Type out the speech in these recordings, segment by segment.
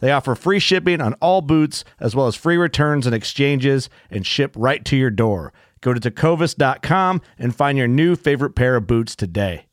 They offer free shipping on all boots, as well as free returns and exchanges, and ship right to your door. Go to tecovas.com and find your new favorite pair of boots today.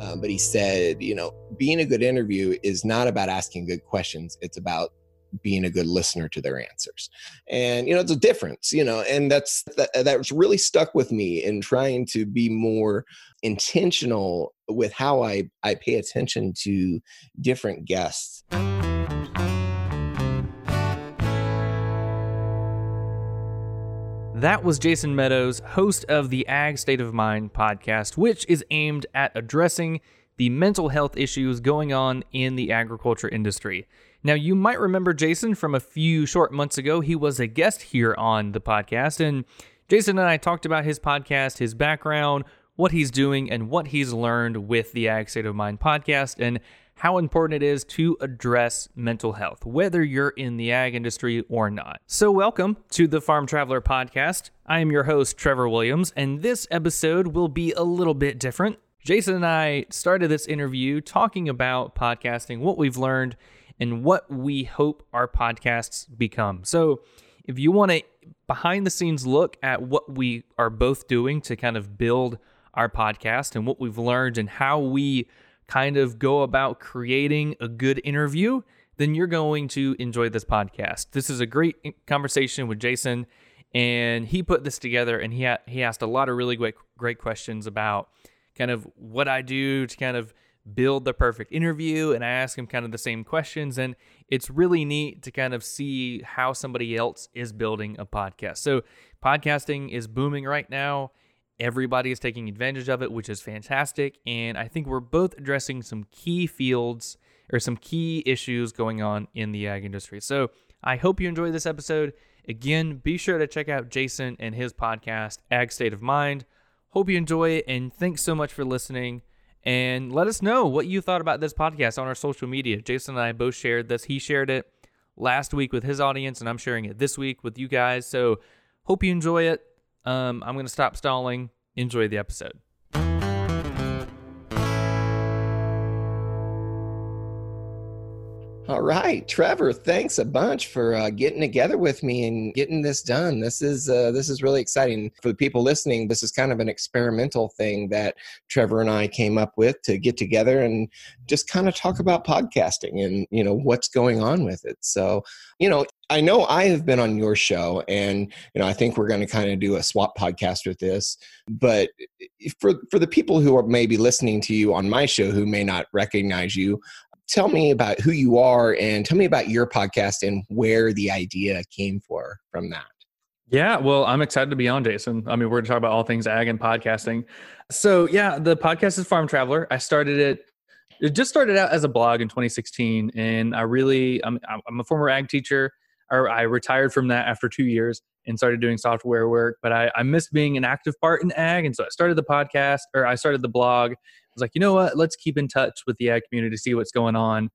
Uh, but he said, you know, being a good interview is not about asking good questions. It's about being a good listener to their answers and you know it's a difference you know and that's that, that's really stuck with me in trying to be more intentional with how i i pay attention to different guests That was Jason Meadows, host of the Ag State of Mind podcast, which is aimed at addressing the mental health issues going on in the agriculture industry. Now, you might remember Jason from a few short months ago. He was a guest here on the podcast, and Jason and I talked about his podcast, his background, what he's doing, and what he's learned with the Ag State of Mind podcast, and how important it is to address mental health, whether you're in the ag industry or not. So, welcome to the Farm Traveler podcast. I am your host, Trevor Williams, and this episode will be a little bit different. Jason and I started this interview talking about podcasting, what we've learned, and what we hope our podcasts become. So, if you want a behind the scenes look at what we are both doing to kind of build our podcast and what we've learned and how we kind of go about creating a good interview, then you're going to enjoy this podcast. This is a great conversation with Jason, and he put this together and he ha- he asked a lot of really great great questions about kind of what I do to kind of build the perfect interview and I ask him kind of the same questions and it's really neat to kind of see how somebody else is building a podcast. So podcasting is booming right now Everybody is taking advantage of it, which is fantastic. And I think we're both addressing some key fields or some key issues going on in the ag industry. So I hope you enjoy this episode. Again, be sure to check out Jason and his podcast, Ag State of Mind. Hope you enjoy it. And thanks so much for listening. And let us know what you thought about this podcast on our social media. Jason and I both shared this. He shared it last week with his audience, and I'm sharing it this week with you guys. So hope you enjoy it. Um, I'm going to stop stalling. Enjoy the episode. All right, Trevor, thanks a bunch for uh, getting together with me and getting this done. This is uh, this is really exciting for the people listening. This is kind of an experimental thing that Trevor and I came up with to get together and just kind of talk about podcasting and you know what's going on with it. So, you know, I know I have been on your show, and you know I think we're going to kind of do a swap podcast with this. But for for the people who are maybe listening to you on my show who may not recognize you, tell me about who you are and tell me about your podcast and where the idea came for from that. Yeah, well, I'm excited to be on, Jason. I mean, we're going to talk about all things ag and podcasting. So, yeah, the podcast is Farm Traveler. I started it. It just started out as a blog in 2016, and I really, I'm, I'm a former ag teacher. Or I retired from that after two years and started doing software work. But I, I missed being an active part in ag, and so I started the podcast, or I started the blog was like, you know what? Let's keep in touch with the ag community to see what's going on.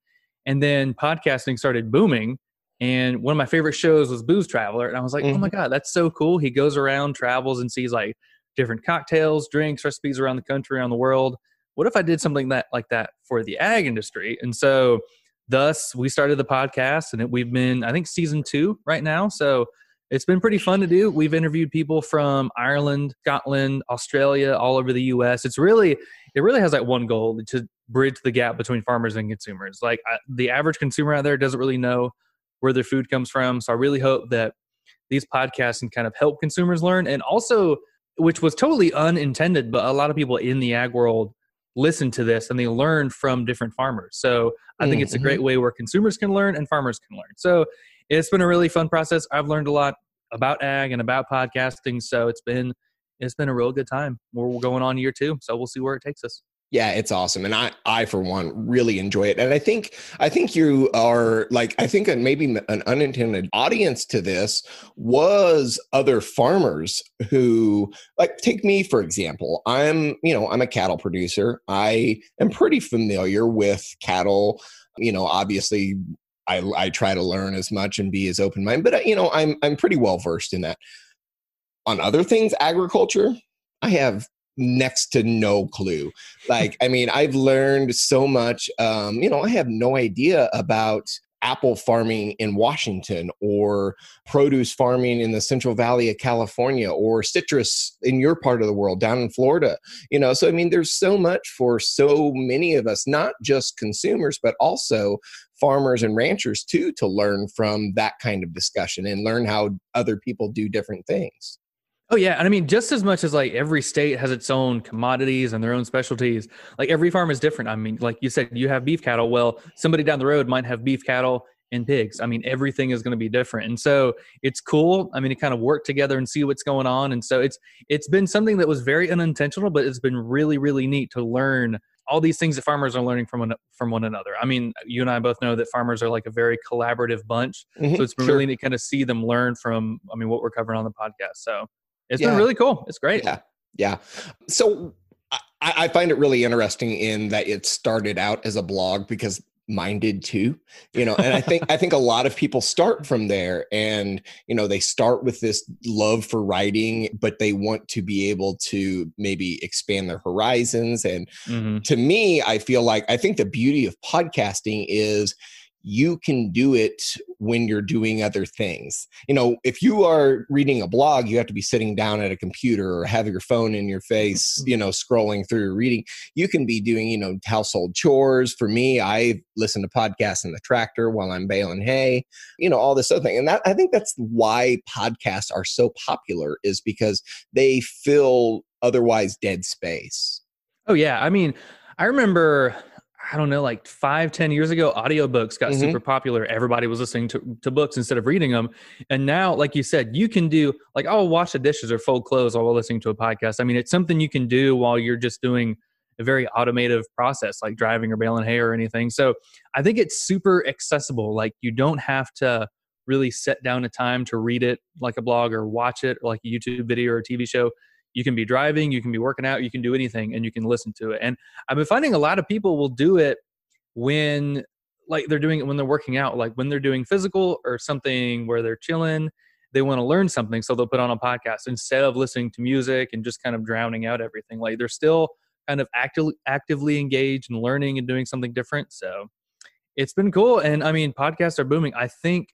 And then podcasting started booming. And one of my favorite shows was Booze Traveler. And I was like, mm-hmm. oh my mm-hmm. God, that's so cool. He goes around, travels, and sees like different cocktails, drinks, recipes around the country, around the world. What if I did something that like that for the ag industry? And so thus we started the podcast and it, we've been, I think season two right now. So it's been pretty fun to do. We've interviewed people from Ireland, Scotland, Australia, all over the US. It's really, it really has that one goal to bridge the gap between farmers and consumers. Like I, the average consumer out there doesn't really know where their food comes from. So I really hope that these podcasts can kind of help consumers learn and also, which was totally unintended, but a lot of people in the ag world listen to this and they learn from different farmers. So I think mm-hmm. it's a great mm-hmm. way where consumers can learn and farmers can learn. So it's been a really fun process. I've learned a lot about ag and about podcasting. So it's been it's been a real good time. We're going on year two, so we'll see where it takes us. Yeah, it's awesome, and I, I for one, really enjoy it. And I think, I think you are like, I think maybe an unintended audience to this was other farmers who, like, take me for example. I'm, you know, I'm a cattle producer. I am pretty familiar with cattle. You know, obviously, I, I try to learn as much and be as open minded, but uh, you know, I'm I'm pretty well versed in that. On other things, agriculture, I have next to no clue. Like, I mean, I've learned so much. Um, you know, I have no idea about apple farming in Washington or produce farming in the Central Valley of California or citrus in your part of the world down in Florida. You know, so I mean, there's so much for so many of us, not just consumers, but also farmers and ranchers too, to learn from that kind of discussion and learn how other people do different things. Oh yeah, and I mean just as much as like every state has its own commodities and their own specialties, like every farm is different. I mean, like you said, you have beef cattle. Well, somebody down the road might have beef cattle and pigs. I mean, everything is going to be different, and so it's cool. I mean, to kind of work together and see what's going on, and so it's it's been something that was very unintentional, but it's been really really neat to learn all these things that farmers are learning from one, from one another. I mean, you and I both know that farmers are like a very collaborative bunch, mm-hmm, so it's been sure. really neat to kind of see them learn from. I mean, what we're covering on the podcast. So it's yeah. been really cool. It's great. Yeah. Yeah. So I, I find it really interesting in that it started out as a blog because mine did too you know and i think i think a lot of people start from there and you know they start with this love for writing but they want to be able to maybe expand their horizons and mm-hmm. to me i feel like i think the beauty of podcasting is you can do it when you're doing other things. You know, if you are reading a blog, you have to be sitting down at a computer or have your phone in your face, mm-hmm. you know, scrolling through reading. You can be doing, you know, household chores. For me, I listen to podcasts in the tractor while I'm baling hay, you know, all this other thing. And that I think that's why podcasts are so popular is because they fill otherwise dead space. Oh yeah. I mean, I remember I don't know, like five, ten years ago, audiobooks got mm-hmm. super popular. Everybody was listening to, to books instead of reading them. And now, like you said, you can do like, oh, wash the dishes or fold clothes while listening to a podcast. I mean, it's something you can do while you're just doing a very automative process like driving or baling hay or anything. So I think it's super accessible. Like you don't have to really set down a time to read it like a blog or watch it or like a YouTube video or a TV show you can be driving, you can be working out, you can do anything and you can listen to it. And I've been finding a lot of people will do it when like they're doing it when they're working out, like when they're doing physical or something where they're chilling, they want to learn something. So they'll put on a podcast instead of listening to music and just kind of drowning out everything. Like they're still kind of actively actively engaged and learning and doing something different. So it's been cool. And I mean, podcasts are booming. I think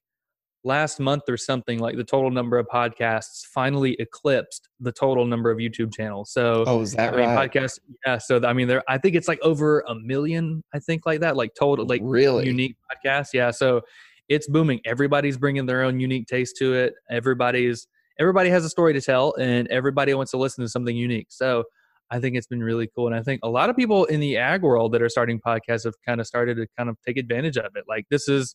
last month or something like the total number of podcasts finally eclipsed the total number of YouTube channels. So oh, is that I right? Mean, podcast, yeah. So I mean, there I think it's like over a million. I think like that, like total, like really unique podcasts. Yeah. So it's booming. Everybody's bringing their own unique taste to it. Everybody's everybody has a story to tell, and everybody wants to listen to something unique. So. I think it's been really cool. And I think a lot of people in the ag world that are starting podcasts have kind of started to kind of take advantage of it. Like this is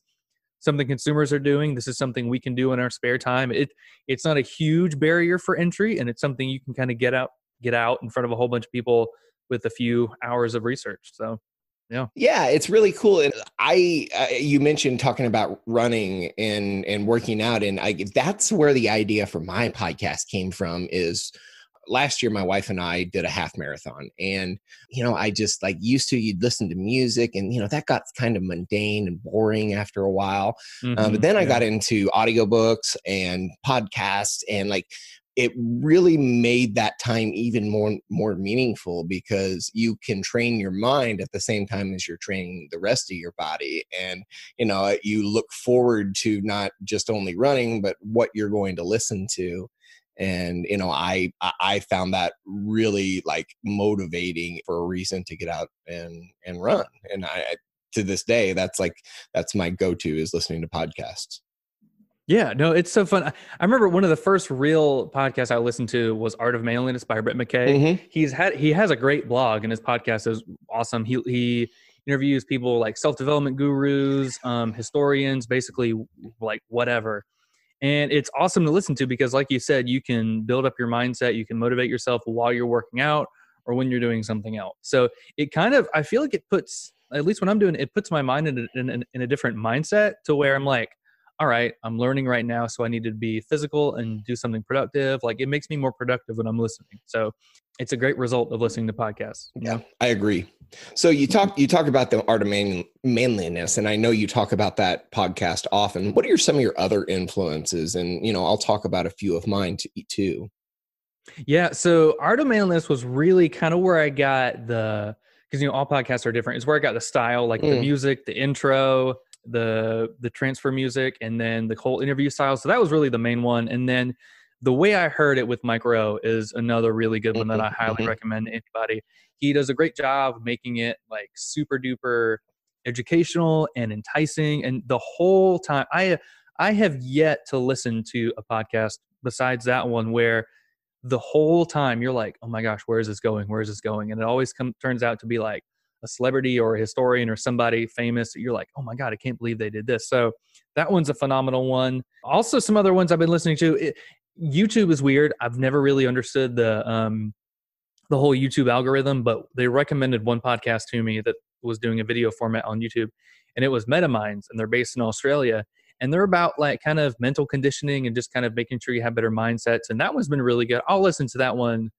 something consumers are doing. This is something we can do in our spare time. It it's not a huge barrier for entry, and it's something you can kind of get out get out in front of a whole bunch of people with a few hours of research. So. Yeah. Yeah, it's really cool. And I, uh, you mentioned talking about running and and working out, and I that's where the idea for my podcast came from. Is last year my wife and I did a half marathon and you know I just like used to you'd listen to music and you know that got kind of mundane and boring after a while mm-hmm, uh, but then I got into audiobooks and podcasts and like it really made that time even more more meaningful because you can train your mind at the same time as you're training the rest of your body and you know you look forward to not just only running but what you're going to listen to and you know i i found that really like motivating for a reason to get out and and run and i to this day that's like that's my go-to is listening to podcasts yeah, no, it's so fun. I remember one of the first real podcasts I listened to was Art of Manliness by Brett McKay. Mm-hmm. He's had he has a great blog and his podcast is awesome. He he interviews people like self development gurus, um, historians, basically like whatever. And it's awesome to listen to because, like you said, you can build up your mindset, you can motivate yourself while you're working out or when you're doing something else. So it kind of, I feel like it puts, at least when I'm doing it, it puts my mind in a, in, in a different mindset to where I'm like, all right, I'm learning right now, so I need to be physical and do something productive. Like it makes me more productive when I'm listening. So it's a great result of listening to podcasts. Yeah, I agree. So you talk you talk about the art of man, manliness, and I know you talk about that podcast often. What are some of your other influences? And you know, I'll talk about a few of mine too. Yeah, so art of manliness was really kind of where I got the because you know all podcasts are different. Is where I got the style, like mm. the music, the intro, the the transfer music, and then the whole interview style. So that was really the main one, and then the way I heard it with Mike Rowe is another really good one that I mm-hmm, highly mm-hmm. recommend to anybody. He does a great job making it like super duper educational and enticing. And the whole time, I I have yet to listen to a podcast besides that one where the whole time you're like, oh my gosh, where is this going? Where is this going? And it always come, turns out to be like a celebrity or a historian or somebody famous that you're like, oh my God, I can't believe they did this. So that one's a phenomenal one. Also, some other ones I've been listening to. It, YouTube is weird. I've never really understood the um, the whole YouTube algorithm, but they recommended one podcast to me that was doing a video format on YouTube, and it was MetaMinds, and they're based in Australia, and they're about like kind of mental conditioning and just kind of making sure you have better mindsets, and that one's been really good. I'll listen to that one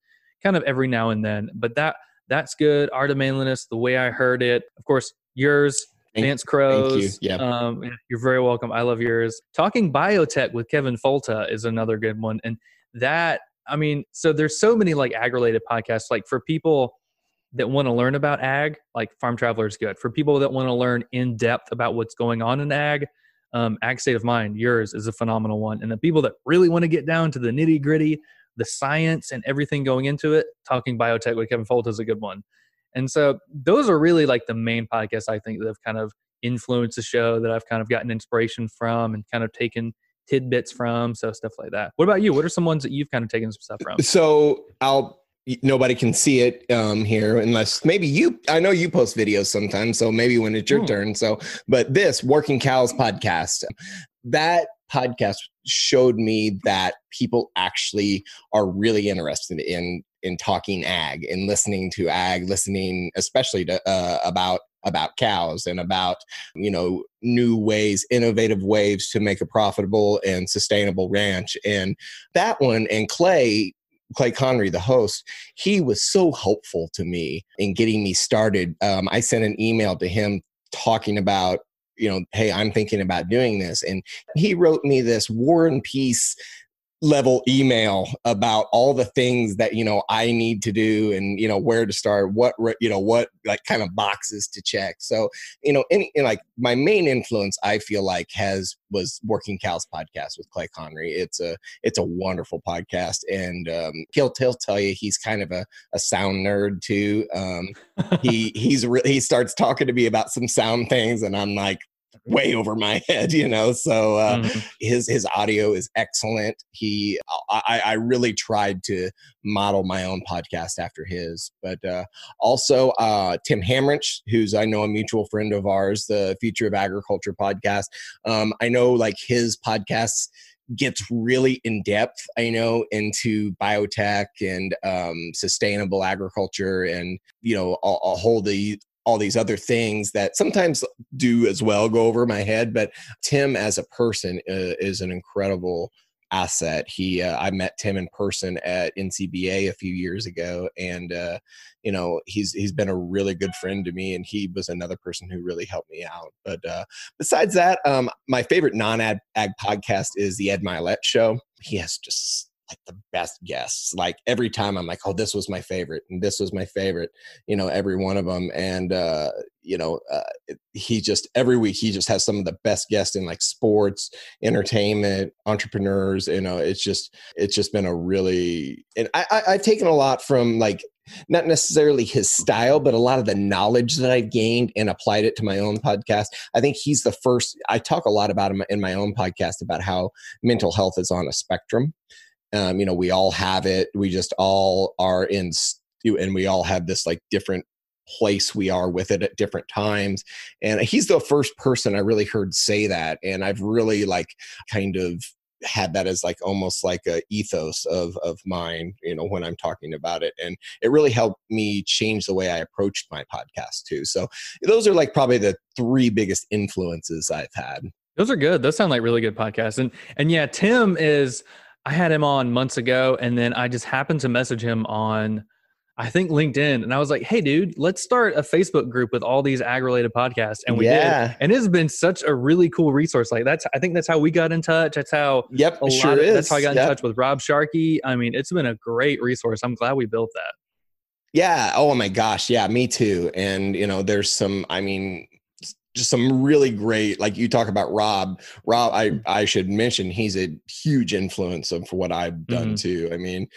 kind of every now and then, but that that's good. Art of Manliness, the way I heard it, of course, yours Vance Crowe's. You. Yeah. Um, you're very welcome. I love yours. Talking biotech with Kevin Folta is another good one. And that, I mean, so there's so many like ag related podcasts. Like for people that want to learn about ag, like Farm Traveler is good. For people that want to learn in depth about what's going on in ag, um, Ag State of Mind, yours is a phenomenal one. And the people that really want to get down to the nitty gritty, the science and everything going into it, Talking Biotech with Kevin Folta is a good one. And so those are really like the main podcasts I think that have kind of influenced the show that I've kind of gotten inspiration from and kind of taken tidbits from. So stuff like that. What about you? What are some ones that you've kind of taken some stuff from? So I'll nobody can see it um, here unless maybe you i know you post videos sometimes so maybe when it's your hmm. turn so but this working cows podcast that podcast showed me that people actually are really interested in in talking ag and listening to ag listening especially to uh, about about cows and about you know new ways innovative ways to make a profitable and sustainable ranch and that one and clay clay conry the host he was so helpful to me in getting me started um, i sent an email to him talking about you know, hey, I'm thinking about doing this. And he wrote me this war and peace level email about all the things that you know I need to do and you know where to start what you know what like kind of boxes to check. So you know any like my main influence I feel like has was working cows podcast with Clay Conry it's a it's a wonderful podcast and um, he'll, he'll tell you he's kind of a, a sound nerd too. Um, he he's re- he starts talking to me about some sound things and I'm like way over my head, you know. So uh, mm-hmm. his his audio is excellent. He I, I really tried to model my own podcast after his, but uh, also uh, Tim Hammerich, who's I know a mutual friend of ours, the Future of Agriculture podcast. Um, I know like his podcasts gets really in depth i know into biotech and um, sustainable agriculture and you know a, a whole the all these other things that sometimes do as well go over my head. But Tim as a person uh, is an incredible asset. He, uh, I met Tim in person at NCBA a few years ago, and uh, you know he's he's been a really good friend to me, and he was another person who really helped me out. But uh, besides that, um, my favorite non-ag podcast is the Ed Mylett Show. He has just like the best guests. Like every time I'm like, oh, this was my favorite, and this was my favorite. You know, every one of them, and uh, you know, uh, he just every week he just has some of the best guests in like sports, entertainment, entrepreneurs. You know, it's just it's just been a really and I, I I've taken a lot from like not necessarily his style, but a lot of the knowledge that I've gained and applied it to my own podcast. I think he's the first. I talk a lot about him in my own podcast about how mental health is on a spectrum um, you know, we all have it. We just all are in, and we all have this like different place we are with it at different times. And he's the first person I really heard say that. And I've really like kind of had that as like almost like a ethos of of mine you know when i'm talking about it and it really helped me change the way i approached my podcast too so those are like probably the three biggest influences i've had those are good those sound like really good podcasts and and yeah tim is I had him on months ago, and then I just happened to message him on, I think LinkedIn, and I was like, "Hey, dude, let's start a Facebook group with all these ag-related podcasts." And we yeah. did, and it's been such a really cool resource. Like that's, I think that's how we got in touch. That's how, yep, a sure of, is. That's how I got yep. in touch with Rob Sharkey. I mean, it's been a great resource. I'm glad we built that. Yeah. Oh my gosh. Yeah, me too. And you know, there's some. I mean, just some really great like you talk about rob rob i mm. i should mention he's a huge influence of what i've done mm-hmm. too. I mean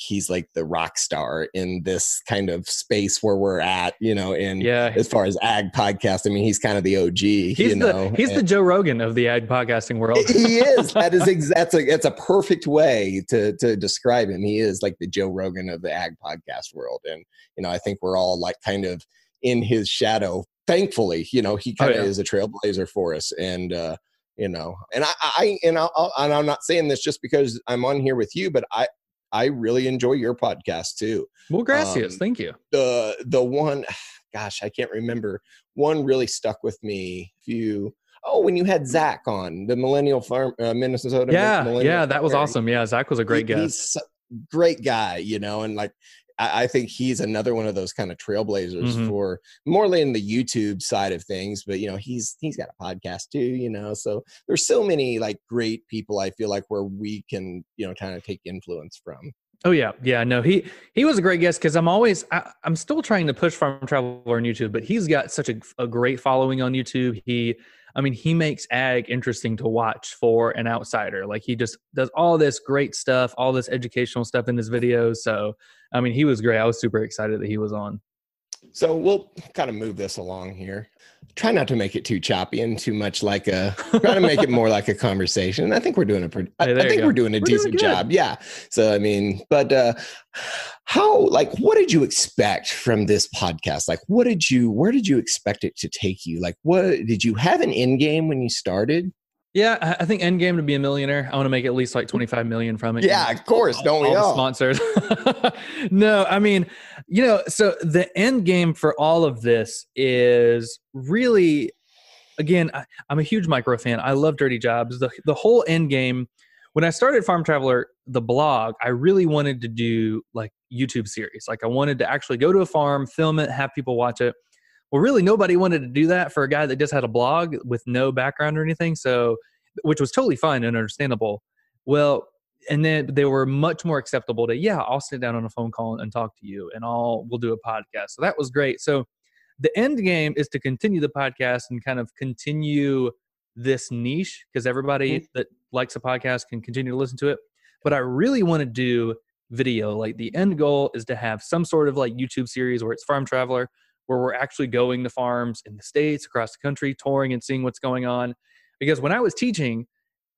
he's like the rock star in this kind of space where we're at you know in yeah as far as ag podcast i mean he's kind of the og he's you know the, he's and, the joe rogan of the ag podcasting world. He is. That is ex- that's a that's a perfect way to to describe him. He is like the joe rogan of the ag podcast world. And you know i think we're all like kind of in his shadow thankfully, you know, he kind of oh, yeah. is a trailblazer for us. And, uh, you know, and I, I and, I'll, and I'm not saying this just because I'm on here with you, but I, I really enjoy your podcast too. Well, gracias. Um, Thank you. The, the one, gosh, I can't remember. One really stuck with me. If you, oh, when you had Zach on the Millennial Farm, uh, Minnesota. Yeah, yeah, that was awesome. Yeah, Zach was a great he, guest. great guy, you know, and like I, I think he's another one of those kind of trailblazers mm-hmm. for more in the YouTube side of things. But you know, he's he's got a podcast too. You know, so there's so many like great people. I feel like where we can you know kind of take influence from. Oh yeah, yeah. No, he he was a great guest because I'm always I, am still trying to push Farm Traveler on YouTube, but he's got such a, a great following on YouTube. He I mean, he makes ag interesting to watch for an outsider. Like he just does all this great stuff, all this educational stuff in his videos. So, I mean, he was great. I was super excited that he was on. So we'll kind of move this along here. Try not to make it too choppy and too much like a. Try to make it more like a conversation. I think we're doing a pretty. Hey, I, I think we're doing a we're decent doing job. Yeah. So I mean, but uh how like what did you expect from this podcast? Like, what did you? Where did you expect it to take you? Like, what did you have an end game when you started? Yeah, I think end game to be a millionaire. I want to make at least like 25 million from it. Yeah, of course. All, don't we all? all? Sponsors. no, I mean, you know, so the end game for all of this is really, again, I, am a huge Mike Rowe fan. I love dirty jobs. The, the whole end game, when I started Farm Traveler, the blog, I really wanted to do like YouTube series. Like I wanted to actually go to a farm, film it, have people watch it well, really, nobody wanted to do that for a guy that just had a blog with no background or anything. So, which was totally fine and understandable. Well, and then they were much more acceptable to, yeah, I'll sit down on a phone call and talk to you and I'll, we'll do a podcast. So that was great. So, the end game is to continue the podcast and kind of continue this niche because everybody mm-hmm. that likes a podcast can continue to listen to it. But I really want to do video. Like the end goal is to have some sort of like YouTube series where it's Farm Traveler where we're actually going to farms in the states across the country touring and seeing what's going on because when i was teaching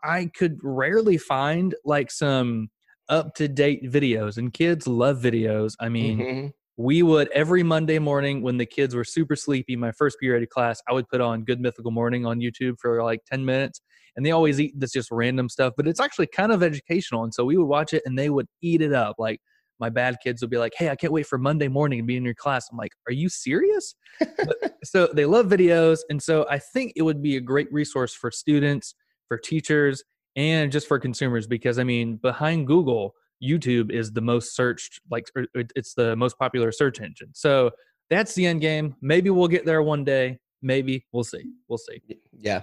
i could rarely find like some up to date videos and kids love videos i mean mm-hmm. we would every monday morning when the kids were super sleepy my first period of class i would put on good mythical morning on youtube for like 10 minutes and they always eat this just random stuff but it's actually kind of educational and so we would watch it and they would eat it up like my bad kids will be like, "Hey, I can't wait for Monday morning to be in your class." I'm like, "Are you serious?" but, so they love videos, and so I think it would be a great resource for students, for teachers, and just for consumers because I mean, behind Google, YouTube is the most searched, like er, it's the most popular search engine. So that's the end game. Maybe we'll get there one day. Maybe we'll see. We'll see. Yeah.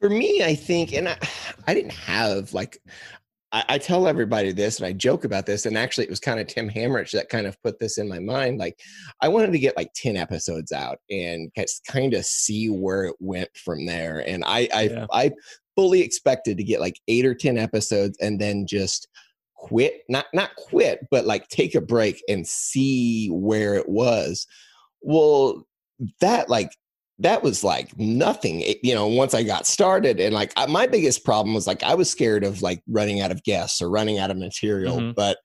For me, I think, and I, I didn't have like, I, I tell everybody this and I joke about this. And actually, it was kind of Tim Hammerich that kind of put this in my mind. Like, I wanted to get like 10 episodes out and kind of see where it went from there. And I, I, yeah. I fully expected to get like eight or 10 episodes and then just quit not not quit but like take a break and see where it was well that like that was like nothing it, you know once i got started and like I, my biggest problem was like i was scared of like running out of guests or running out of material mm-hmm. but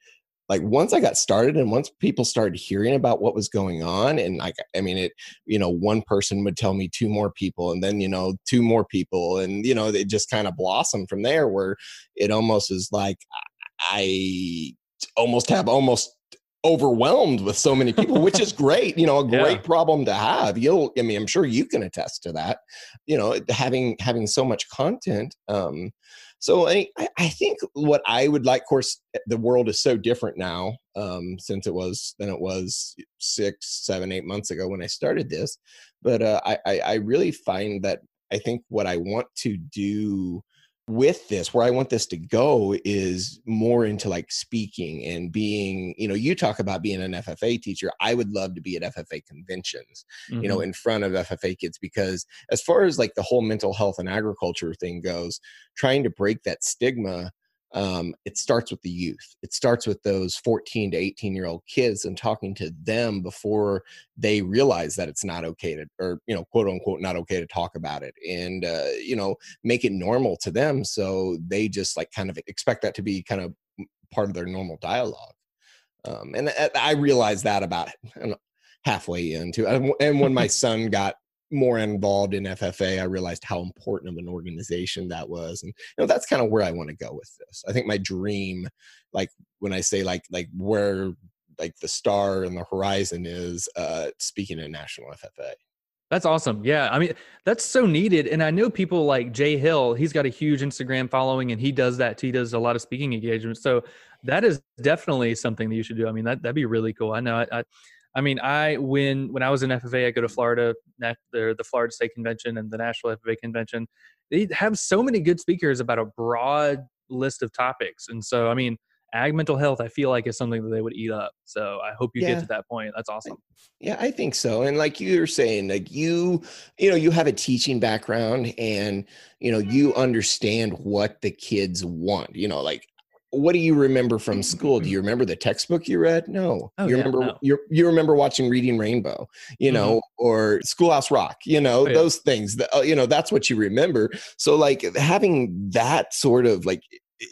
like once i got started and once people started hearing about what was going on and like i mean it you know one person would tell me two more people and then you know two more people and you know it just kind of blossomed from there where it almost is like I almost have almost overwhelmed with so many people, which is great. You know, a great yeah. problem to have. You'll, I mean, I'm sure you can attest to that. You know, having having so much content. Um, so I, I think what I would like, of course, eh, the world is so different now um, since it was than it was six, seven, eight months ago when I started this. But uh, I, I really find that I think what I want to do with this where i want this to go is more into like speaking and being you know you talk about being an ffa teacher i would love to be at ffa conventions mm-hmm. you know mm-hmm. in front of ffa kids because as far as like the whole mental health and agriculture thing goes trying to break that stigma um, it starts with the youth. It starts with those 14 to 18 year old kids and talking to them before they realize that it's not okay to, or, you know, quote unquote, not okay to talk about it and, uh, you know, make it normal to them. So they just like kind of expect that to be kind of part of their normal dialogue. Um, and uh, I realized that about halfway into, and when my son got more involved in FFA, I realized how important of an organization that was, and you know that's kind of where I want to go with this. I think my dream, like when I say like like where like the star and the horizon is, uh, speaking at National FFA. That's awesome. Yeah. I mean, that's so needed. And I know people like Jay Hill, he's got a huge Instagram following and he does that too. He does a lot of speaking engagements. So that is definitely something that you should do. I mean, that, that'd be really cool. I know I, I I mean, I when when I was in FFA, I go to Florida, the the Florida State Convention and the National FFA Convention. They have so many good speakers about a broad list of topics, and so I mean, ag mental health, I feel like is something that they would eat up. So I hope you yeah. get to that point. That's awesome. Yeah, I think so. And like you were saying, like you, you know, you have a teaching background and you know, you understand what the kids want. You know, like what do you remember from school? Do you remember the textbook you read? No. Oh, you yeah, remember no. you you remember watching Reading Rainbow, you know, mm-hmm. or Schoolhouse Rock, you know, oh, yeah. those things. That, uh, you know, that's what you remember. So like having that sort of like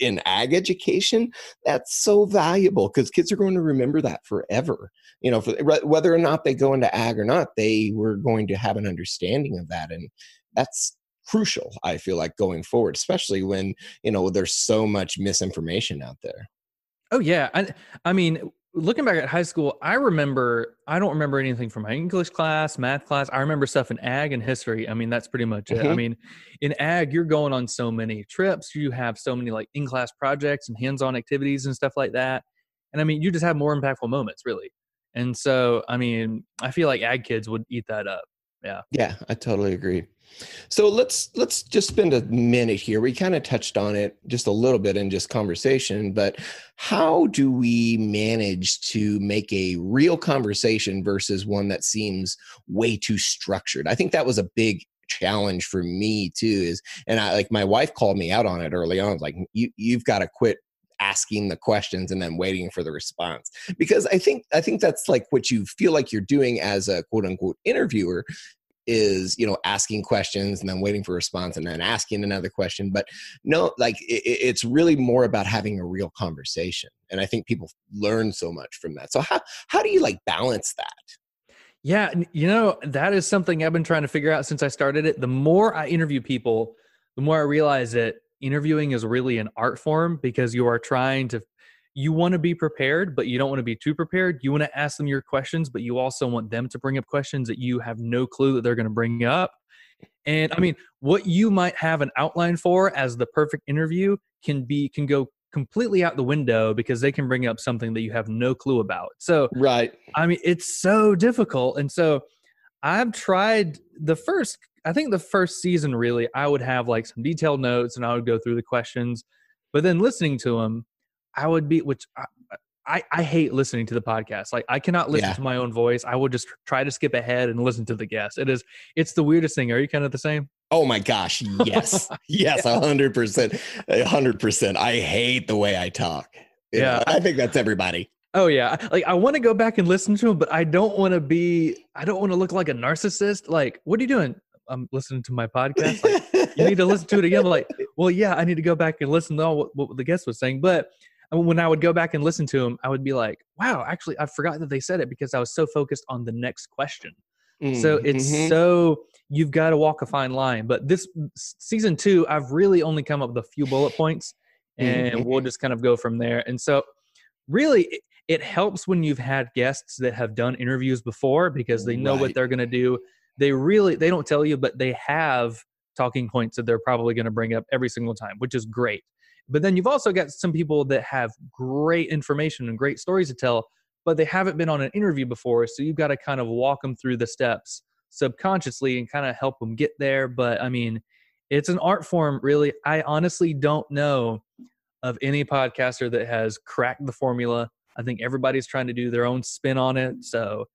in ag education, that's so valuable because kids are going to remember that forever. You know, for, whether or not they go into ag or not, they were going to have an understanding of that, and that's crucial i feel like going forward especially when you know there's so much misinformation out there. Oh yeah i, I mean looking back at high school i remember i don't remember anything from my english class math class i remember stuff in ag and history i mean that's pretty much it. Mm-hmm. i mean in ag you're going on so many trips you have so many like in-class projects and hands-on activities and stuff like that and i mean you just have more impactful moments really and so i mean i feel like ag kids would eat that up yeah yeah i totally agree so let's let's just spend a minute here. We kind of touched on it just a little bit in just conversation, but how do we manage to make a real conversation versus one that seems way too structured? I think that was a big challenge for me too is and I like my wife called me out on it early on like you you've got to quit asking the questions and then waiting for the response because i think i think that's like what you feel like you're doing as a quote unquote interviewer is you know asking questions and then waiting for a response and then asking another question. But no like it, it's really more about having a real conversation. And i think people learn so much from that. So how how do you like balance that? Yeah you know that is something i've been trying to figure out since i started it. The more i interview people the more i realize that interviewing is really an art form because you are trying to you want to be prepared, but you don't want to be too prepared. You want to ask them your questions, but you also want them to bring up questions that you have no clue that they're going to bring up. And I mean, what you might have an outline for as the perfect interview can be can go completely out the window because they can bring up something that you have no clue about. So, right. I mean, it's so difficult. And so I've tried the first I think the first season really I would have like some detailed notes and I would go through the questions. But then listening to them, I would be which I, I, I hate listening to the podcast. Like I cannot listen Yeah. to my own voice. I will just try to skip ahead and listen to the guest. It is it's the weirdest thing. Are you kind of the same? Oh my gosh, yes. yes, a hundred percent. A hundred percent. I hate the way I talk. You Yeah. I think that's everybody. Oh yeah. Like I want to go back and listen to him, but I don't want to be I don't want to look like a narcissist. Like, what are you doing? I'm listening to my podcast. Like, you need to listen to it again. I'm like, well, yeah, I need to go back and listen to all what, what the guest was saying. But uh, when I would go back and listen to them, I would be like, wow, actually, I forgot that they said it because I was so focused on the next question. So it's Mhm. so you've got to walk a fine line. But this season two, I've really only come up with a few bullet points, and we'll just kind of go from there. And so, really, it, it helps when you've had guests that have done interviews before because they know what they're going to do. They really they don't tell you, but they have talking points that they're probably going to bring up every single time, which is great. But then you've also got some people that have great information and great stories to tell, but they haven't been on an interview before. So you've got to kind of walk them through the steps subconsciously and kind of help them get there. But I mean, it's an art form, really. I honestly don't know of any podcaster that has cracked the formula. I think everybody's trying to do their own spin on it. So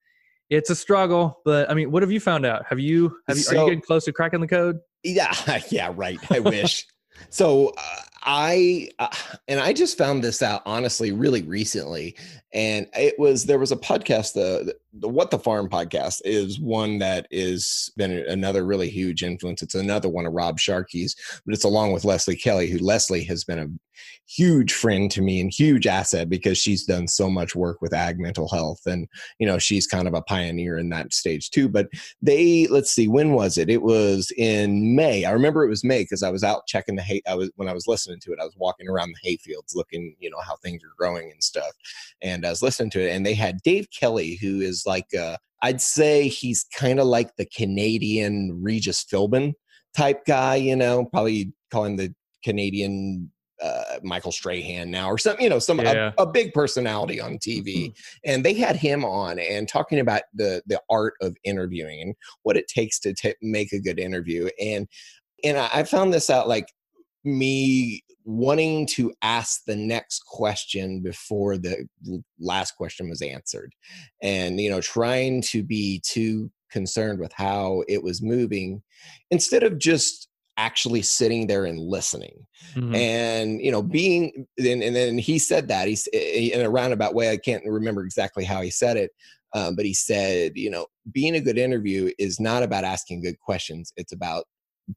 it's a struggle. But I mean, what have you found out? Have you, have you, are you getting close to cracking the code? Yeah, yeah, right. I wish. so uh, I uh, and I just found this out honestly really recently, and it was there was a podcast the the What the Farm podcast is one that is been another really huge influence. It's another one of Rob Sharkey's, but it's along with Lesley Kelly, who Lesley has been a huge friend to me and huge asset because she's done so much work with ag mental health. And you know she's kind of a pioneer in that stage too. But they let's see when was it? It was in may. I remember it was may because i was out checking the hay i was when i was listening to it i was walking around the hay fields looking you know how things are growing and stuff. And i was listening to it and they had dave kelly who is like uh i'd say he's kind of like the canadian regis philbin type guy you know probably call him the canadian uh, Michael Strahan now, or some, you know, some Yeah. a, a big personality on TV, and they had him on and talking about the the art of interviewing and what it takes to ta make a good interview. And and I, I found this out like me wanting to ask the next question before the last question was answered, and you know, trying to be too concerned with how it was moving instead of just actually sitting there and listening Mhm. and you know being and, and then he said that he's in a roundabout way i can't remember exactly how he said it um, but he said you know being a good interview is not about asking good questions it's about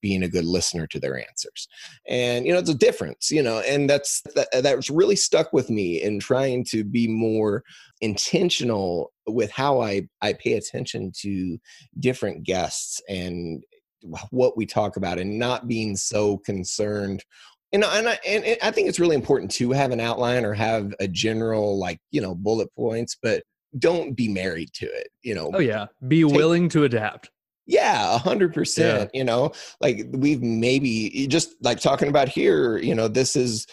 being a good listener to their answers and you know it's a difference you know and that's that, that's really stuck with me in trying to be more intentional with how i i pay attention to different guests and what we talk about and not being so concerned you know and I, and I think it's really important to have an outline or have a general like you know bullet points but don't be married to it you know Oh yeah. Be Take- willing to adapt. Yeah, a hundred percent. You know, like we've maybe just like talking about here. You know, this is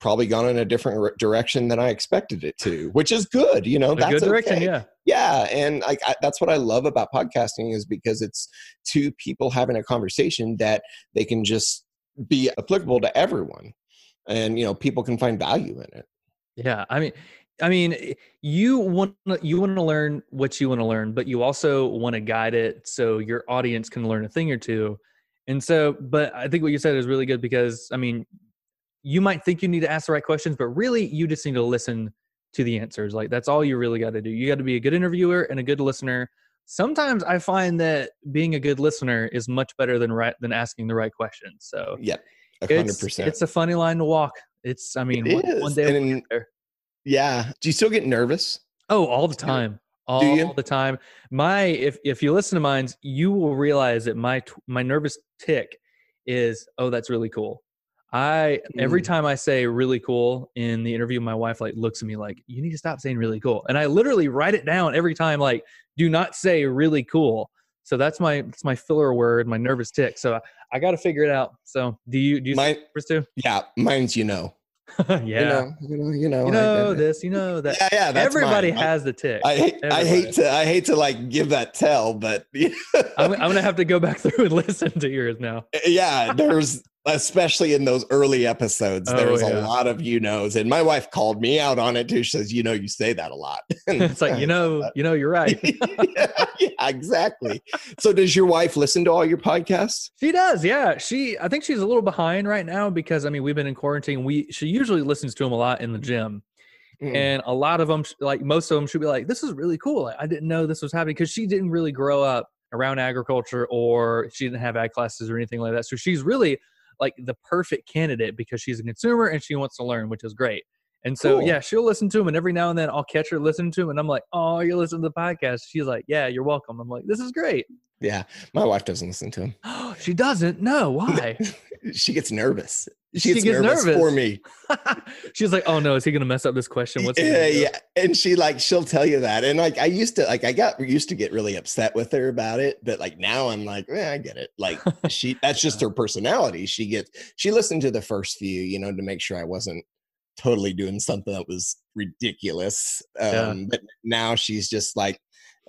probably gone in a different re- direction than I expected it to, which is good. You know, A that's good direction, okay. yeah. Yeah, and like I, that's what I love about podcasting is because it's two people having a conversation that they can just be applicable to everyone, and you know, people can find value in it. Yeah, I mean, I mean, you want you want to learn what you want to learn, but you also want to guide it so your audience can learn a thing or two. And so, but I think what you said is really good because I mean, you might think you need to ask the right questions, but really, you just need to listen to the answers. Like that's all you really got to do. You got to be a good interviewer and a good listener. Sometimes I find that being a good listener is much better than right than asking the right questions. So Yeah, hundred it's percent. it's a funny line to walk. It's I mean, It one, one day we'll and- get there. Yeah. Do you still get nervous? Oh, all the time. All you? the time. My if if you listen to mine, you will realize that my my nervous tick is oh that's really cool. I every Mm. time I say really cool in the interview, my wife like looks at me like you need to stop saying really cool, and I literally write it down every time like do not say really cool. So that's my that's my filler word, my nervous tick. So I, I got to figure it out. So do you do you Mine, too? yeah, mine's you know. yeah. You know, you know, you know. You know I- this, you know that. Yeah, yeah. Everybody mine. I- has the tick. I hate, I hate to I hate to like give that tell, but I'm, I'm gonna have to go back through and listen to yours now. yeah, there's especially in those early episodes, Oh, there's yeah. a lot of you knows, and my wife called me out on it too. She says, "You know, you say that a lot." And it's like you know, you know, you're right. yeah, yeah, exactly. So, does your wife listen to all your podcasts? She does, yeah. She, I think she's a little behind right now because I mean we've been in quarantine. We she usually listens to them a lot in the gym, Mm. and a lot of them, like most of them, she'll be like, "This is really cool. Like, I didn't know this was happening because she didn't really grow up around agriculture or she didn't have ag classes or anything like that. So she's really like the perfect candidate because she's a consumer and she wants to learn, which is great. And so Cool. yeah, she'll listen to them, and every now and then I'll catch her listening to them, and I'm like, "Oh, you're listening to the podcast?" She's like, "Yeah, you're welcome." I'm like, "This is great." Yeah, my wife doesn't listen to him. she doesn't. No, why? She gets nervous. She She gets, gets nervous, for me. She's like, "Oh no, is he gonna mess up this question? What's yeah, yeah. And she like she'll tell you that. And like I used to like I got used to get really upset with her about it, but like now I'm like, yeah, I get it. Like she that's just her personality. She gets she listened to the first few, you know, to make sure I wasn't totally doing something that was ridiculous. Um Yeah. but now she's just like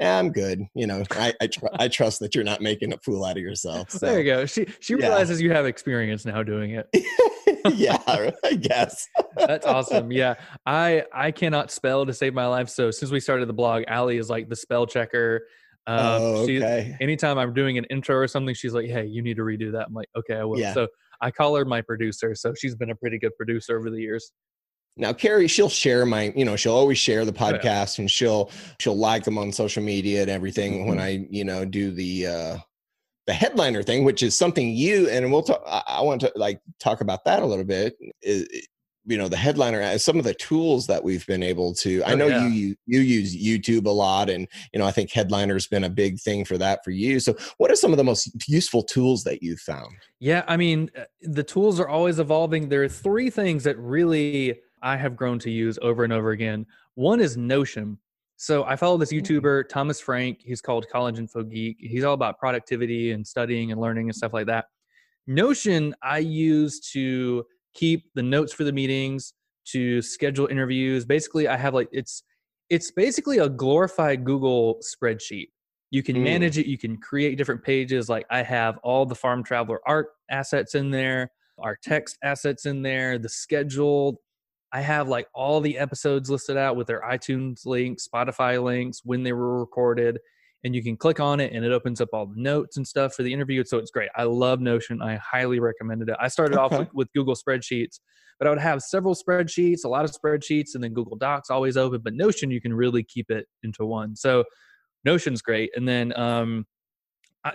yeah, I'm good. You know, I I, tr- I trust that you're not making a fool out of yourself. So There you go. She she Yeah. realizes you have experience now doing it. yeah, I guess. That's awesome. Yeah, I I cannot spell to save my life. So since we started the blog, Allie is like the spell checker. Um, oh, she- okay. anytime I'm doing an intro or something, she's like, "Hey, you need to redo that." I'm like, "Okay, I will." Yeah. So I call her my producer. So she's been a pretty good producer over the years. Now, Carrie, she'll share my, you know, she'll always share the Oh, yeah. podcast and she'll she'll like them on social media and everything when Mm-hmm. I, you know, do the uh the headliner thing, which is something you and we'll talk. I, I want to like talk about that a little bit. Is, you know, the headliner, uh, some of the tools that we've been able to. I Oh, know yeah. you you you use YouTube a lot, and you know, I think headliner's been a big thing for that for you. So, what are some of the most useful tools that you've found? Yeah, I mean, uh, the tools are always evolving. There are three things that really I have grown to use over and over again. One is Notion. So I follow this YouTuber, Thomas Frank. He's called College Info Geek. He's all about productivity and studying and learning and stuff like that. Notion I use to keep the notes for the meetings, to schedule interviews. Basically, I have like it's it's basically a glorified Google spreadsheet. You can Mm. manage it, you can create different pages. Like I have all the Farm Traveler art assets in there, our text assets in there, the schedule. I have like all the episodes listed out with their iTunes links, Spotify links, when they were recorded. And you can click on it and it opens up all the notes and stuff for the interview. So it's great. I love Notion. I highly recommended it. I started off with, with Google Spreadsheets, but I would have several spreadsheets, a lot of spreadsheets, and then Google Docs always open. But Notion, you can really keep it into one. So Notion's great. And then, um,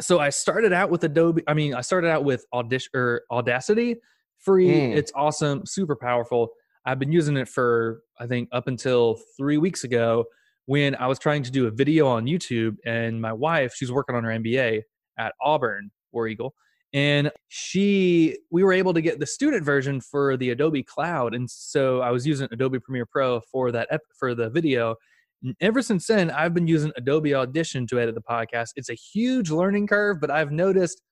so I started out with Adobe. I mean, I started out with Audition or Audacity, free. Mm. It's awesome, super powerful. I've been using it for I think up until three weeks ago when I was trying to do a video on YouTube, and my wife, she's working on her MBA at Auburn War Eagle, and she we were able to get the student version for the Adobe Cloud, and so I was using Adobe Premiere Pro for that ep- for the video. And ever since then, I've been using Adobe Audition to edit the podcast. It's a huge learning curve, but I've noticed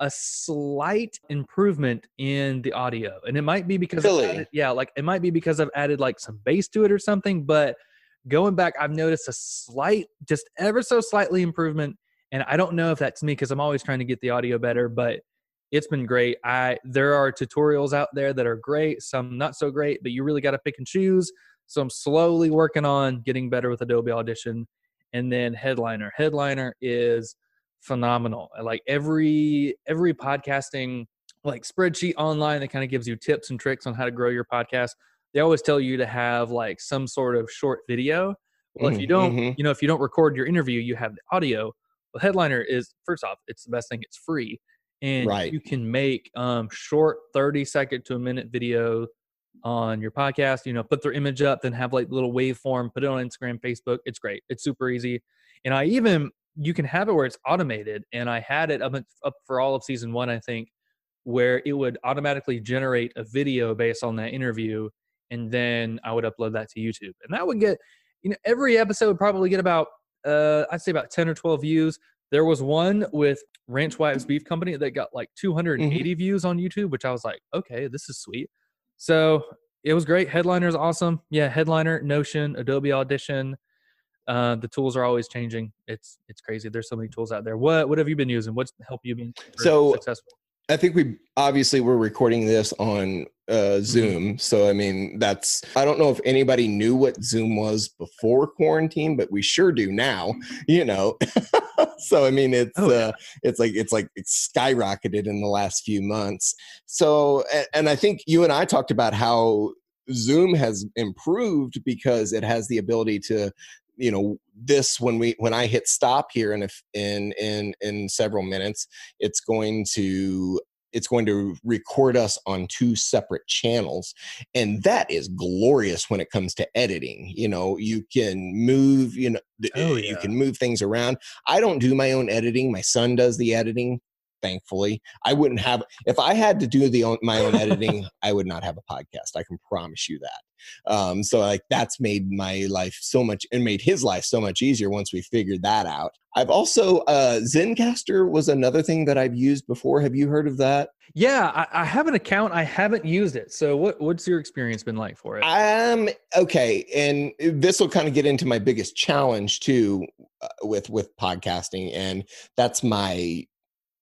a slight improvement in the audio. And it might be because Really? added- yeah, like it might be because I've added like some bass to it or something, but going back I've noticed a slight just ever so slightly improvement and I don't know if that's me cuz I'm always trying to get the audio better, but it's been great. I there are tutorials out there that are great, some not so great, but you really got to pick and choose. So I'm slowly working on getting better with Adobe Audition. And then Headliner. Headliner is phenomenal. Like every every podcasting like spreadsheet online that kind of gives you tips and tricks on how to grow your podcast. They always tell you to have like some sort of short video. Well, if you don't, mhm. you know, if you don't record your interview, you have the audio. Well, Headliner is first off, it's the best thing. It's free, and Right. you can make um, short, thirty second to a minute video on your podcast. You know, put their image up, then have like little waveform, put it on Instagram, Facebook. It's great. It's super easy, and I even you can have it where it's automated. And I had it up up for all of season one, I think, where it would automatically generate a video based on that interview, and then I would upload that to YouTube, and that would get you know every episode would probably get about uh, I'd say about ten or twelve views. There was one with Ranch Wives Beef Company that got like 280 Mm-hmm. views on YouTube, which I was like, okay, this is sweet. So it was great. Headliner is awesome. Yeah, Headliner, Notion, Adobe Audition. Uh, the tools are always changing. It's it's crazy. There's so many tools out there. What what have you been using? What's helped you being So- successful? I think we obviously we're recording this on uh, Zoom. So I mean, that's I don't know if anybody knew what Zoom was before quarantine, but we sure do now. You know, so I mean, it's Oh, yeah. uh, it's like it's like it's skyrocketed in the last few months. So and, and I think you and I talked about how Zoom has improved because it has the ability to you know this when we when i hit stop here in a, in in in several minutes it's going to it's going to record us on two separate channels and that is glorious when it comes to editing you know you can move you know Oh, you can move things around. I don't do my own editing my son does the editing thankfully i wouldn't have if i had to do the own, my own editing i would not have a podcast i can promise you that um, so like that's made my life so much and made his life so much easier once we figured that out i've also uh Zencastr was another thing that i've used before have you heard of that Yeah, I, I have an account. I haven't used it. So what what's your experience been like for it? um okay and this will kind of get into my biggest challenge too uh, with with podcasting and that's my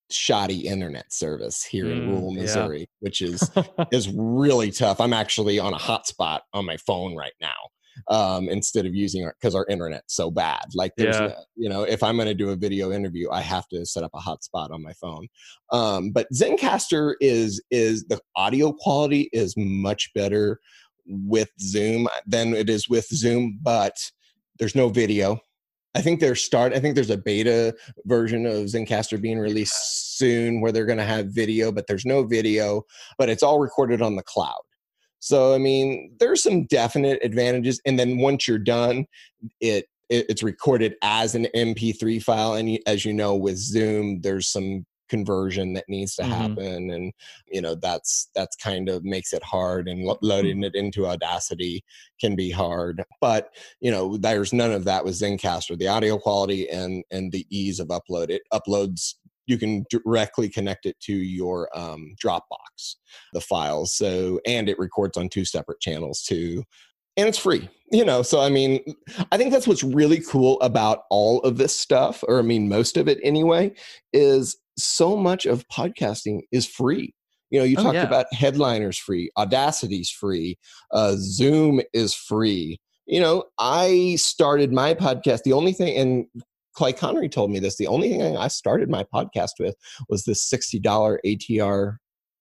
shoddy internet service here in Mm, rural yeah. missouri which is is really tough. I'm actually on a hotspot on my phone right now um, instead of using our because our internet's so bad. Like there's, Yeah. no- you know, if I'm going to do a video interview, I have to set up a hotspot on my phone. Um, but Zencastr is is the audio quality is much better with Zoom than it is with Zoom, but there's no video. I think they're start. I think there's a beta version of Zencastr being released soon where they're going to have video, but there's no video. But it's all recorded on the cloud. So I mean, there's some definite advantages. And then once you're done, it, it it's recorded as an MP3 file. And as you know, with Zoom, there's some conversion that needs to Mhm. happen and you know that's that's kind of makes it hard and lo- loading it into audacity can be hard. But you know there's none of that with Zencastr. The audio quality and and the ease of upload it uploads you can directly connect it to your um, dropbox the files so and it records on two separate channels too and it's free you know so i mean i think that's what's really cool about all of this stuff or i mean most of it anyway is so much of podcasting is free. You know you Oh, talked yeah. about headliners free audacity's free uh, zoom is free. You know i started my podcast the only thing and clay connery told me this the only thing i started my podcast with was this $60 atr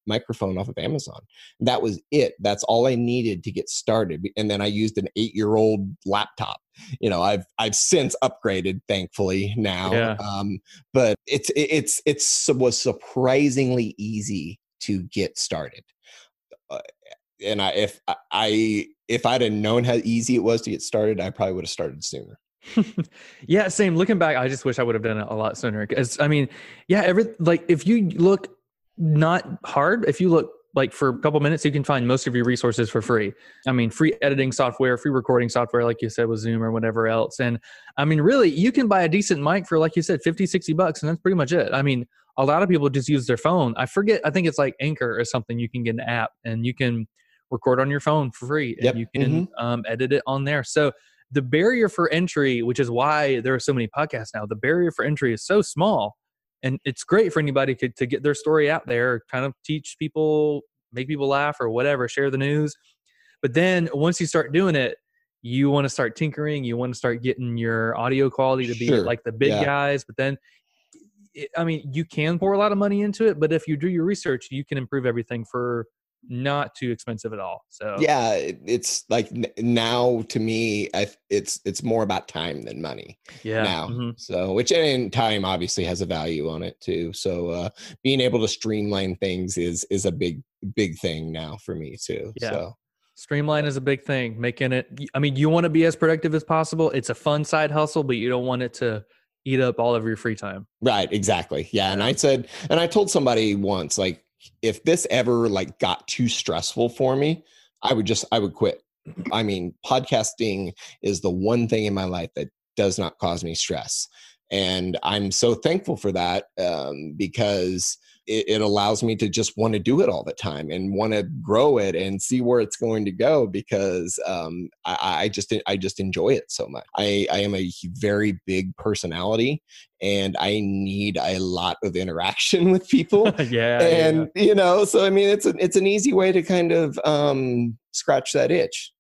microphone off of amazon. That was it. That's all i needed to get started and then i used an eight year old laptop you know i've i've since upgraded thankfully now Yeah. um but it's it's it's it was surprisingly easy to get started uh, and i if I- i if i'd have known how easy it was to get started i probably would have started sooner yeah, same. Looking back, I just wish I would have done it a lot sooner. Because I mean, yeah, every like if you look not hard, if you look like for a couple minutes, you can find most of your resources for free. I mean, free editing software, free recording software, like you said with Zoom or whatever else. And I mean, really, you can buy a decent mic for, like you said, 50, 60 bucks, and that's pretty much it. I mean, a lot of people just use their phone. I forget, I think it's like Anchor or something. You can get an app and you can record on your phone for free and Yep. you can um, edit it on there. So the barrier for entry, which is why there are so many podcasts now, the barrier for entry is so small. And it's great for anybody to, to get their story out there, kind of teach people, make people laugh or whatever, share the news. But then once you start doing it, you want to start tinkering, you want to start getting your audio quality to be Sure. like the big Yeah. guys. But then, I mean, you can pour a lot of money into it, but if you do your research, you can improve everything for not too expensive at all. So, yeah it's like now to me I, it's it's more about time than money yeah. now. mhm. So, which and time obviously has a value on it too. So, uh, being able to streamline things is is a big big thing now for me too. Yeah. So, Streamline is a big thing. Making it, I mean, you want to be as productive as possible. It's a fun side hustle, but you don't want it to eat up all of your free time. right, exactly. Yeah, and I said, and I told somebody once, like, if this ever like got too stressful for me, I would just I would quit. I mean, podcasting is the one thing in my life that does not cause me stress. and i'm so thankful for that um, because it, it, allows me to just want to do it all the time and want to grow it and see where it's going to go because um, I, I, just I just enjoy it so much. I, I am a very big personality and I need a lot of interaction with people. yeah, and yeah. you know, so I mean, it's a, it's an easy way to kind of um, scratch that itch.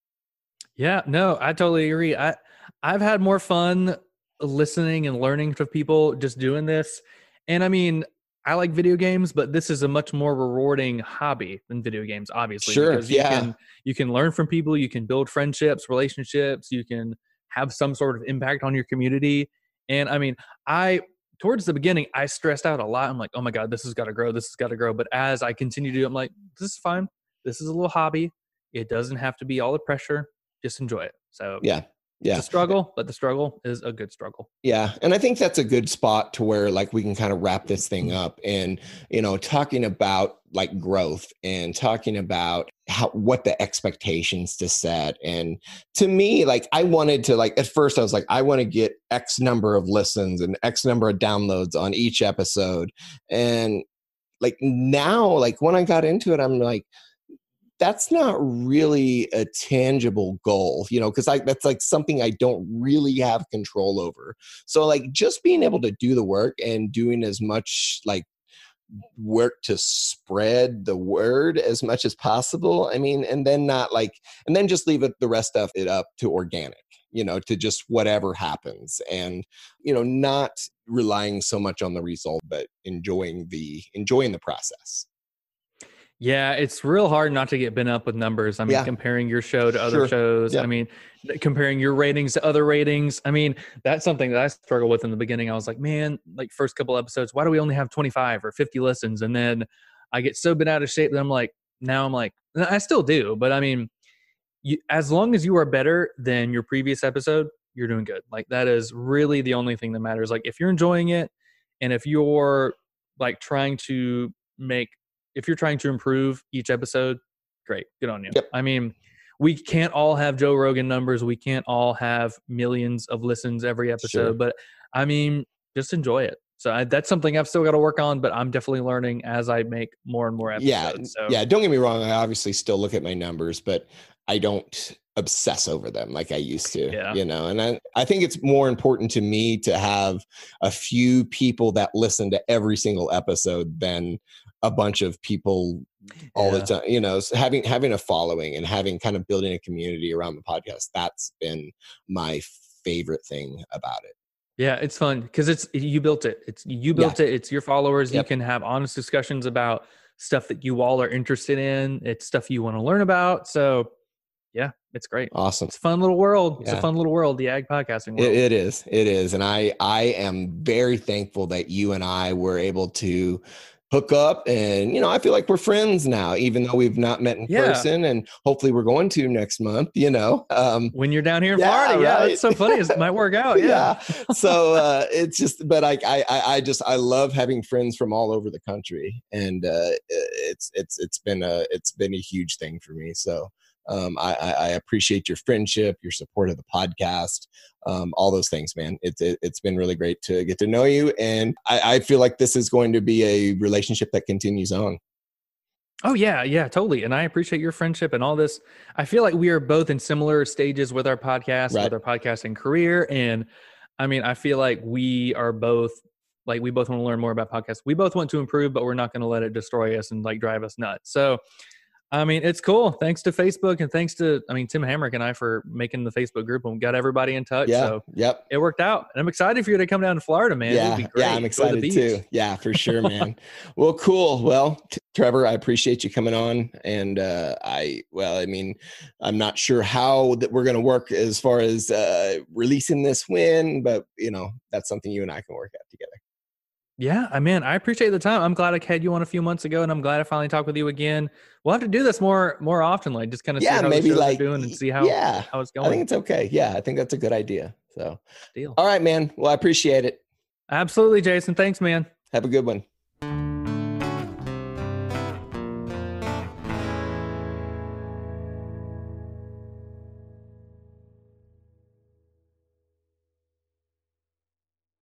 Yeah, no, I totally agree. I I've had more fun listening and learning from people just doing this. And I mean, I like video games, but this is a much more rewarding hobby than video games, obviously. Sure. Because you yeah. can you can learn from people, you can build friendships, relationships, you can have some sort of impact on your community. And I mean, I towards the beginning, I stressed out a lot. I'm like, oh my God, this has got to grow, this has got to grow. But as I continue to do, I'm like, this is fine. This is a little hobby. It doesn't have to be all the pressure. Just enjoy it. So yeah, yeah. It's a struggle, but the struggle is a good struggle. Yeah. And I think that's a good spot to where like we can kind of wrap this thing mm-hmm. up and, you know, talking about like growth and talking about how what the expectations to set. And to me, like I wanted to like at first I was like, I want to get X number of listens and X number of downloads on each episode. And like now, like when I got into it, I'm like, that's not really a tangible goal you know because i that's like something i don't really have control over. So like just being able to do the work and doing as much like work to spread the word as much as possible i mean and then not like and then just leave it the rest of it up to organic you know to just whatever happens and you know not relying so much on the result but enjoying the enjoying the process yeah, it's real hard not to get bent up with numbers. I mean, Yeah. comparing your show to other Sure. shows. Yeah. I mean, comparing your ratings to other ratings. I mean, that's something that I struggled with in the beginning. I was like, man, like first couple episodes, why do we only have 25 or 50 listens? And then I get so bent out of shape that I'm like, now I'm like, I still do, but I mean, you, as long as you are better than your previous episode, you're doing good. Like that is really the only thing that matters. Like if you're enjoying it and if you're like trying to make if you're trying to improve each episode, great, good on you. Yep. I mean, we can't all have Joe Rogan numbers. We can't all have millions of listens every episode, Sure. but I mean, just enjoy it. So I, that's something I've still got to work on, but I'm definitely learning as I make more and more episodes. yeah so. yeah don't get me wrong i obviously still look at my numbers but i don't obsess over them like i used to Yeah. you know and I, I think it's more important to me to have a few people that listen to every single episode than a bunch of people all Yeah. the time you know so having having a following and having kind of building a community around the podcast that's been my favorite thing about it Yeah, it's fun because it's you built it. It's you built it. It's your followers. You can have honest discussions about stuff that you all are interested in. It's stuff you want to learn about. So, yeah, it's great. awesome It's a fun little world. It's Yeah. a fun little world. The ag podcasting world. It, it is. It is. And I I am very thankful that you and I were able to hook up and you know i feel like we're friends now even though we've not met in Yeah. person and hopefully we're going to next month you know um when you're down here in Yeah, Florida, yeah, it's so funny. It might work out. Yeah. yeah so uh it's just but I, I i I just i love having friends from all over the country and uh it's it's it's been a it's been a huge thing for me so um i i I appreciate your friendship your support of the podcast um all those things man it's it, it's been really great to get to know you and i i feel like this is going to be a relationship that continues on Oh yeah, yeah, totally. And I appreciate your friendship and all this. I feel like we are both in similar stages with our podcast, Right. with our podcasting career. And I mean, I feel like we are both like we both want to learn more about podcasts. We both want to improve, but we're not going to let it destroy us and like drive us nuts. So I mean, it's cool. Thanks to Facebook and thanks to I mean Tim Hamrick and I for making the Facebook group and got everybody in touch. yeah So yep it worked out. And I'm excited for you to come down to Florida, man. Yeah, be great. yeah, I'm Go to the excited too. Yeah, for sure, man. well, cool. Well, t- Trevor, I appreciate you coming on, and uh, I, well, I mean, I'm not sure how that we're going to work as far as uh, releasing this win, but you know, that's something you and I can work out together. Yeah, I mean, I appreciate the time. I'm glad I had you on a few months ago, and I'm glad I finally talked with you again. We'll have to do this more more often, like just kind of see Yeah, how maybe like doing and see how yeah, how it's going. I think it's okay. Yeah, I think that's a good idea. So, Deal. all right, man. Well, I appreciate it. Absolutely, Jason. Thanks, man. Have a good one.